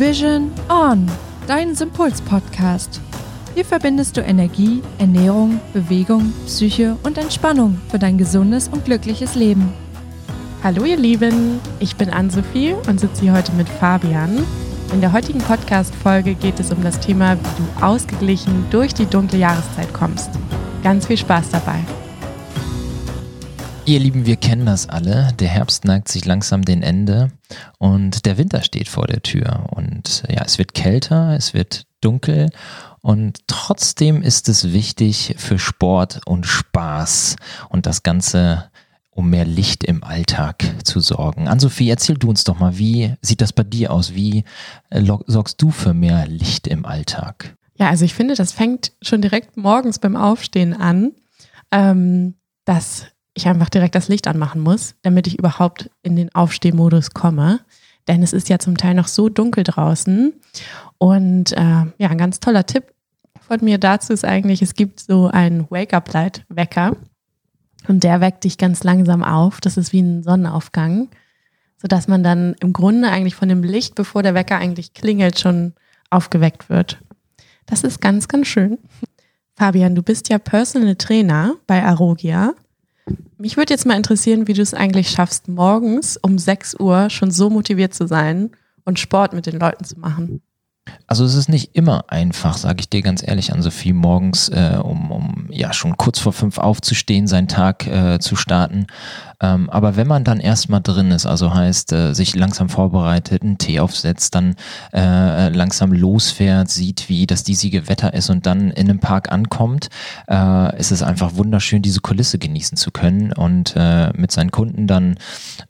Vision On, dein Sympuls-Podcast. Hier verbindest du Energie, Ernährung, Bewegung, Psyche und Entspannung für dein gesundes und glückliches Leben. Hallo ihr Lieben, ich bin Ann-Sophie und sitze hier heute mit Fabian. In der heutigen Podcast-Folge geht es um das Thema, wie du ausgeglichen durch die dunkle Jahreszeit kommst. Ganz viel Spaß dabei. Ihr Lieben, wir kennen das alle. Der Herbst neigt sich langsam dem Ende und der Winter steht vor der Tür. Und ja, es wird kälter, es wird dunkel und trotzdem ist es wichtig für Sport und Spaß und das Ganze um mehr Licht im Alltag zu sorgen. Ann-Sophie, erzähl du uns doch mal, wie sieht das bei dir aus? Wie äh, sorgst du für mehr Licht im Alltag? Ja, also ich finde, das fängt schon direkt morgens beim Aufstehen an, ähm, dass ich einfach direkt das Licht anmachen muss, damit ich überhaupt in den Aufstehmodus komme. Denn es ist ja zum Teil noch so dunkel draußen. Und äh, ja, ein ganz toller Tipp von mir dazu ist eigentlich, es gibt so einen Wake-up-Light-Wecker. Und der weckt dich ganz langsam auf. Das ist wie ein Sonnenaufgang, sodass man dann im Grunde eigentlich von dem Licht, bevor der Wecker eigentlich klingelt, schon aufgeweckt wird. Das ist ganz, ganz schön. Fabian, du bist ja Personal Trainer bei Arogia. Mich würde jetzt mal interessieren, wie du es eigentlich schaffst, morgens um 6 Uhr schon so motiviert zu sein und Sport mit den Leuten zu machen. Also es ist nicht immer einfach, sage ich dir ganz ehrlich, an Sophie, morgens äh, um, um ja schon kurz vor fünf aufzustehen, seinen Tag äh, zu starten. Ähm, aber wenn man dann erstmal drin ist, also heißt, äh, sich langsam vorbereitet, einen Tee aufsetzt, dann äh, langsam losfährt, sieht, wie das diesige Wetter ist und dann in einem Park ankommt, äh, ist es einfach wunderschön, diese Kulisse genießen zu können und äh, mit seinen Kunden dann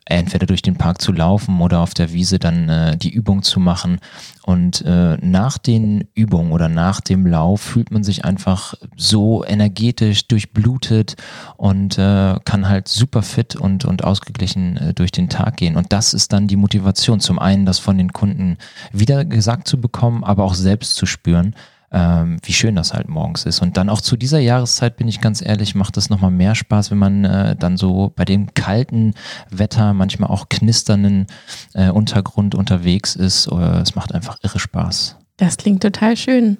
entweder durch den Park zu laufen oder auf der Wiese dann äh, die Übung zu machen. Und äh, nach den Übungen oder nach dem Lauf fühlt man sich einfach so energetisch durchblutet und äh, kann halt super fit und, und ausgeglichen äh, durch den Tag gehen. Und das ist dann die Motivation, zum einen das von den Kunden wieder gesagt zu bekommen, aber auch selbst zu spüren, ähm, wie schön das halt morgens ist. Und dann auch zu dieser Jahreszeit, bin ich ganz ehrlich, macht es nochmal mehr Spaß, wenn man äh, dann so bei dem kalten Wetter, manchmal auch knisternden äh, Untergrund unterwegs ist. Äh, es macht einfach irre Spaß. Das klingt total schön.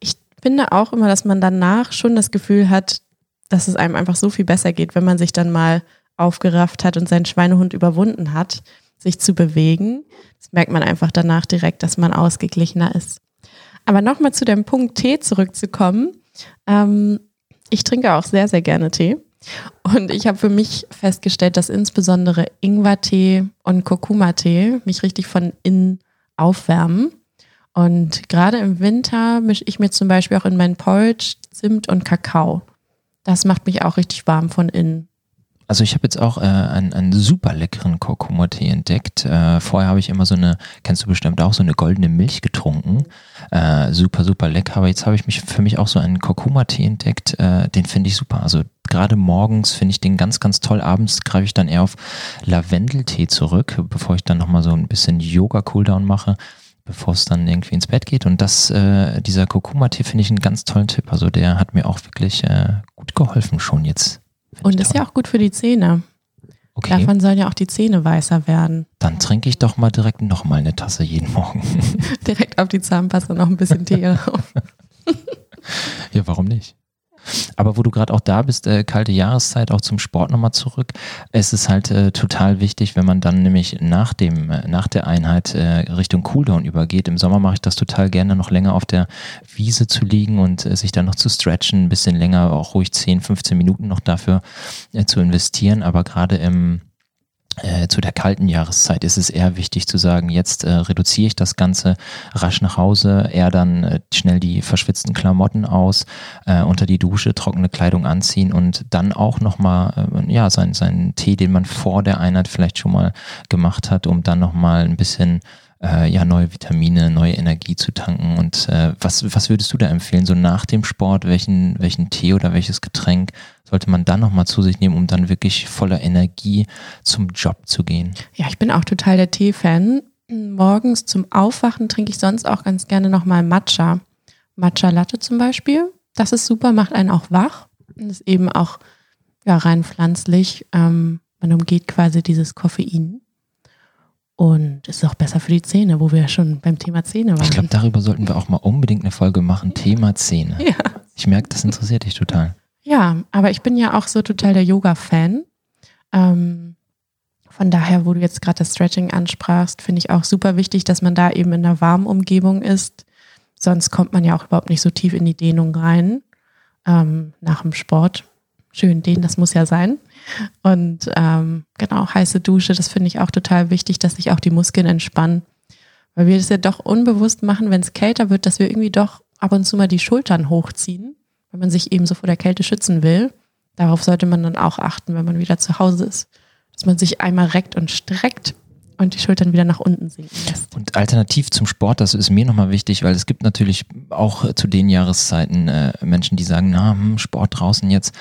Ich finde auch immer, dass man danach schon das Gefühl hat, dass es einem einfach so viel besser geht, wenn man sich dann mal aufgerafft hat und seinen Schweinehund überwunden hat, sich zu bewegen. Das merkt man einfach danach direkt, dass man ausgeglichener ist. Aber nochmal zu dem Punkt Tee zurückzukommen. Ähm, ich trinke auch sehr, sehr gerne Tee. Und ich habe für mich festgestellt, dass insbesondere Ingwertee und Kurkuma-Tee mich richtig von innen aufwärmen. Und gerade im Winter mische ich mir zum Beispiel auch in meinen Porridge Zimt und Kakao. Das macht mich auch richtig warm von innen. Also ich habe jetzt auch äh, einen, einen super leckeren Kurkuma-Tee entdeckt. Äh, vorher habe ich immer so eine, kennst du bestimmt auch, so eine goldene Milch getrunken. Äh, super, super lecker. Aber jetzt habe ich mich für mich auch so einen Kurkuma-Tee entdeckt. Äh, den finde ich super. Also gerade morgens finde ich den ganz, ganz toll. Abends greife ich dann eher auf Lavendeltee zurück, bevor ich dann nochmal so ein bisschen Yoga-Cooldown mache bevor es dann irgendwie ins Bett geht. Und das, äh, dieser Kurkuma-Tee finde ich einen ganz tollen Tipp. Also der hat mir auch wirklich äh, gut geholfen schon jetzt. Und ist ja auch gut für die Zähne. Okay. Davon sollen ja auch die Zähne weißer werden. Dann trinke ich doch mal direkt nochmal eine Tasse jeden Morgen. direkt auf die Zahnpasta noch ein bisschen Tee drauf. ja, warum nicht? Aber wo du gerade auch da bist, äh, kalte Jahreszeit, auch zum Sport nochmal zurück. Es ist halt äh, total wichtig, wenn man dann nämlich nach dem, äh, nach der Einheit äh, Richtung Cooldown übergeht. Im Sommer mache ich das total gerne, noch länger auf der Wiese zu liegen und äh, sich dann noch zu stretchen, ein bisschen länger, auch ruhig 10, 15 Minuten noch dafür äh, zu investieren. Aber gerade im äh, zu der kalten Jahreszeit ist es eher wichtig zu sagen, jetzt äh, reduziere ich das Ganze rasch nach Hause, eher dann äh, schnell die verschwitzten Klamotten aus, äh, unter die Dusche, trockene Kleidung anziehen und dann auch nochmal, äh, ja, seinen, seinen Tee, den man vor der Einheit vielleicht schon mal gemacht hat, um dann nochmal ein bisschen äh, ja, neue Vitamine, neue Energie zu tanken. Und äh, was, was würdest du da empfehlen? So nach dem Sport, welchen, welchen Tee oder welches Getränk sollte man dann nochmal zu sich nehmen, um dann wirklich voller Energie zum Job zu gehen? Ja, ich bin auch total der Tee-Fan. Morgens zum Aufwachen trinke ich sonst auch ganz gerne nochmal Matcha. Matcha Latte zum Beispiel. Das ist super, macht einen auch wach und ist eben auch ja, rein pflanzlich. Ähm, man umgeht quasi dieses Koffein. Und ist auch besser für die Zähne, wo wir ja schon beim Thema Zähne waren. Ich glaube, darüber sollten wir auch mal unbedingt eine Folge machen. Thema Zähne. ja. Ich merke, das interessiert dich total. Ja, aber ich bin ja auch so total der Yoga-Fan. Ähm, von daher, wo du jetzt gerade das Stretching ansprachst, finde ich auch super wichtig, dass man da eben in einer warmen Umgebung ist. Sonst kommt man ja auch überhaupt nicht so tief in die Dehnung rein ähm, nach dem Sport. Schön dehnen, das muss ja sein. Und ähm, genau, heiße Dusche, das finde ich auch total wichtig, dass sich auch die Muskeln entspannen. Weil wir das ja doch unbewusst machen, wenn es kälter wird, dass wir irgendwie doch ab und zu mal die Schultern hochziehen, wenn man sich eben so vor der Kälte schützen will. Darauf sollte man dann auch achten, wenn man wieder zu Hause ist. Dass man sich einmal reckt und streckt und die Schultern wieder nach unten sinken lässt. Und alternativ zum Sport, das ist mir nochmal wichtig, weil es gibt natürlich auch zu den Jahreszeiten äh, Menschen, die sagen, na, hm, Sport draußen jetzt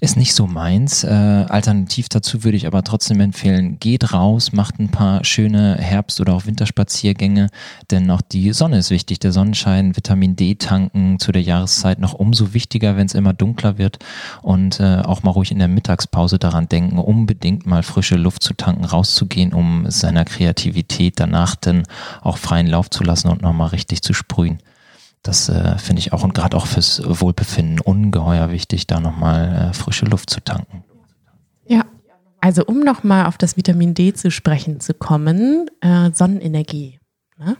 ist nicht so meins. Äh, alternativ dazu würde ich aber trotzdem empfehlen, geht raus, macht ein paar schöne Herbst- oder auch Winterspaziergänge, denn auch die Sonne ist wichtig. Der Sonnenschein, Vitamin D tanken zu der Jahreszeit noch umso wichtiger, wenn es immer dunkler wird und äh, auch mal ruhig in der Mittagspause daran denken, unbedingt mal frische Luft zu tanken, rauszugehen, um seiner Kreativität danach dann auch freien Lauf zu lassen und nochmal richtig zu sprühen. Das äh, finde ich auch und gerade auch fürs Wohlbefinden ungeheuer wichtig, da nochmal äh, frische Luft zu tanken. Ja, also um nochmal auf das Vitamin D zu sprechen zu kommen, äh, Sonnenenergie. Ne?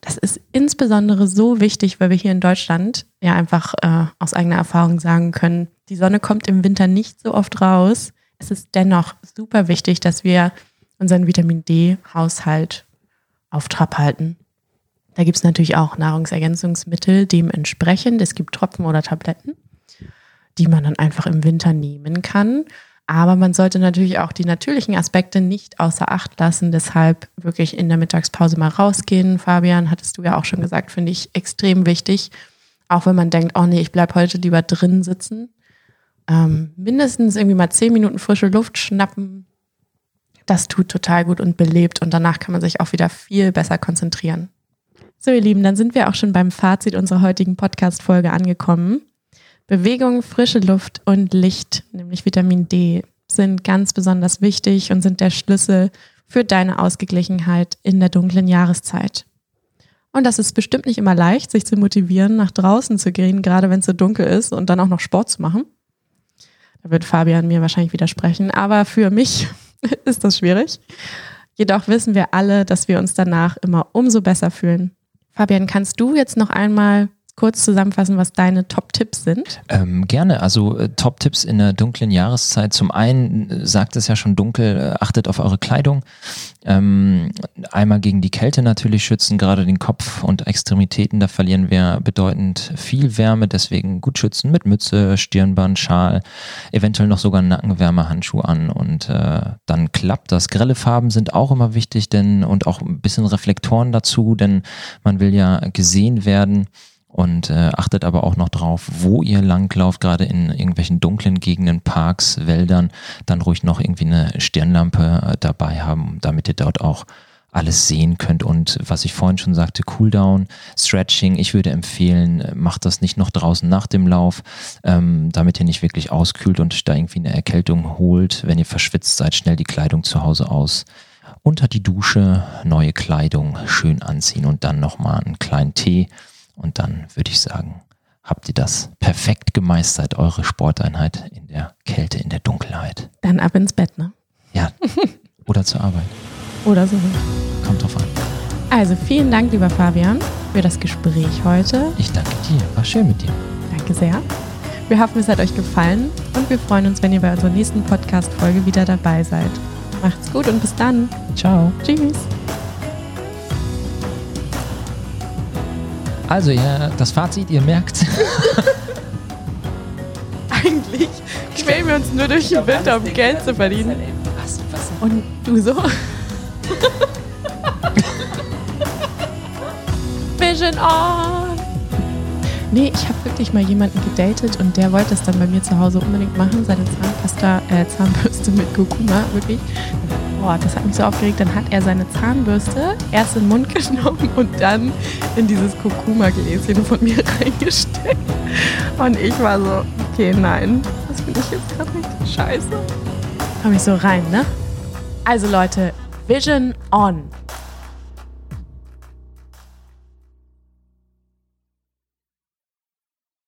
Das ist insbesondere so wichtig, weil wir hier in Deutschland ja einfach äh, aus eigener Erfahrung sagen können, die Sonne kommt im Winter nicht so oft raus. Es ist dennoch super wichtig, dass wir unseren Vitamin D-Haushalt auf Trab halten. Da gibt es natürlich auch Nahrungsergänzungsmittel dementsprechend. Es gibt Tropfen oder Tabletten, die man dann einfach im Winter nehmen kann. Aber man sollte natürlich auch die natürlichen Aspekte nicht außer Acht lassen. Deshalb wirklich in der Mittagspause mal rausgehen. Fabian, hattest du ja auch schon gesagt, finde ich extrem wichtig. Auch wenn man denkt, oh nee, ich bleibe heute lieber drin sitzen. Ähm, mindestens irgendwie mal zehn Minuten frische Luft schnappen. Das tut total gut und belebt. Und danach kann man sich auch wieder viel besser konzentrieren. So, ihr Lieben, dann sind wir auch schon beim Fazit unserer heutigen Podcast-Folge angekommen. Bewegung, frische Luft und Licht, nämlich Vitamin D, sind ganz besonders wichtig und sind der Schlüssel für deine Ausgeglichenheit in der dunklen Jahreszeit. Und das ist bestimmt nicht immer leicht, sich zu motivieren, nach draußen zu gehen, gerade wenn es so dunkel ist und dann auch noch Sport zu machen. Da wird Fabian mir wahrscheinlich widersprechen, aber für mich ist das schwierig. Jedoch wissen wir alle, dass wir uns danach immer umso besser fühlen, Fabian, kannst du jetzt noch einmal kurz zusammenfassen, was deine Top-Tipps sind? Ähm, gerne. Also äh, Top-Tipps in der dunklen Jahreszeit. Zum einen äh, sagt es ja schon dunkel, äh, achtet auf eure Kleidung. Ähm, einmal gegen die Kälte natürlich schützen, gerade den Kopf und Extremitäten. Da verlieren wir bedeutend viel Wärme. Deswegen gut schützen mit Mütze, Stirnband, Schal, eventuell noch sogar Nackenwärmehandschuh an und äh, dann klappt das. Grelle Farben sind auch immer wichtig, denn und auch ein bisschen Reflektoren dazu, denn man will ja gesehen werden und äh, achtet aber auch noch drauf, wo ihr langlauft, gerade in irgendwelchen dunklen Gegenden, Parks, Wäldern, dann ruhig noch irgendwie eine Stirnlampe äh, dabei haben, damit ihr dort auch alles sehen könnt und was ich vorhin schon sagte, Cooldown, Stretching, ich würde empfehlen, äh, macht das nicht noch draußen nach dem Lauf, ähm, damit ihr nicht wirklich auskühlt und da irgendwie eine Erkältung holt. Wenn ihr verschwitzt seid, schnell die Kleidung zu Hause aus. Unter die Dusche, neue Kleidung schön anziehen und dann nochmal einen kleinen Tee und dann würde ich sagen, habt ihr das perfekt gemeistert, eure Sporteinheit in der Kälte, in der Dunkelheit. Dann ab ins Bett, ne? Ja. Oder zur Arbeit. Oder so. Kommt drauf an. Also vielen Dank, lieber Fabian, für das Gespräch heute. Ich danke dir. War schön mit dir. Danke sehr. Wir hoffen, es hat euch gefallen und wir freuen uns, wenn ihr bei unserer nächsten Podcast-Folge wieder dabei seid. Macht's gut und bis dann. Ciao. Tschüss. Also, ja, das Fazit, ihr merkt. Eigentlich quälen wir uns nur durch den Winter, um Geld zu verdienen. Was, was? Und du so? Vision on! Nee, ich habe wirklich mal jemanden gedatet und der wollte es dann bei mir zu Hause unbedingt machen, seine Zahnpasta, äh, Zahnbürste mit Kurkuma, wirklich. Boah, das hat mich so aufgeregt. Dann hat er seine Zahnbürste erst in den Mund genommen und dann in dieses Kurkuma-Gläschen von mir reingesteckt. Und ich war so, okay, nein, das finde ich jetzt gerade richtig scheiße. Komm ich so rein, ne? Also Leute, Vision On.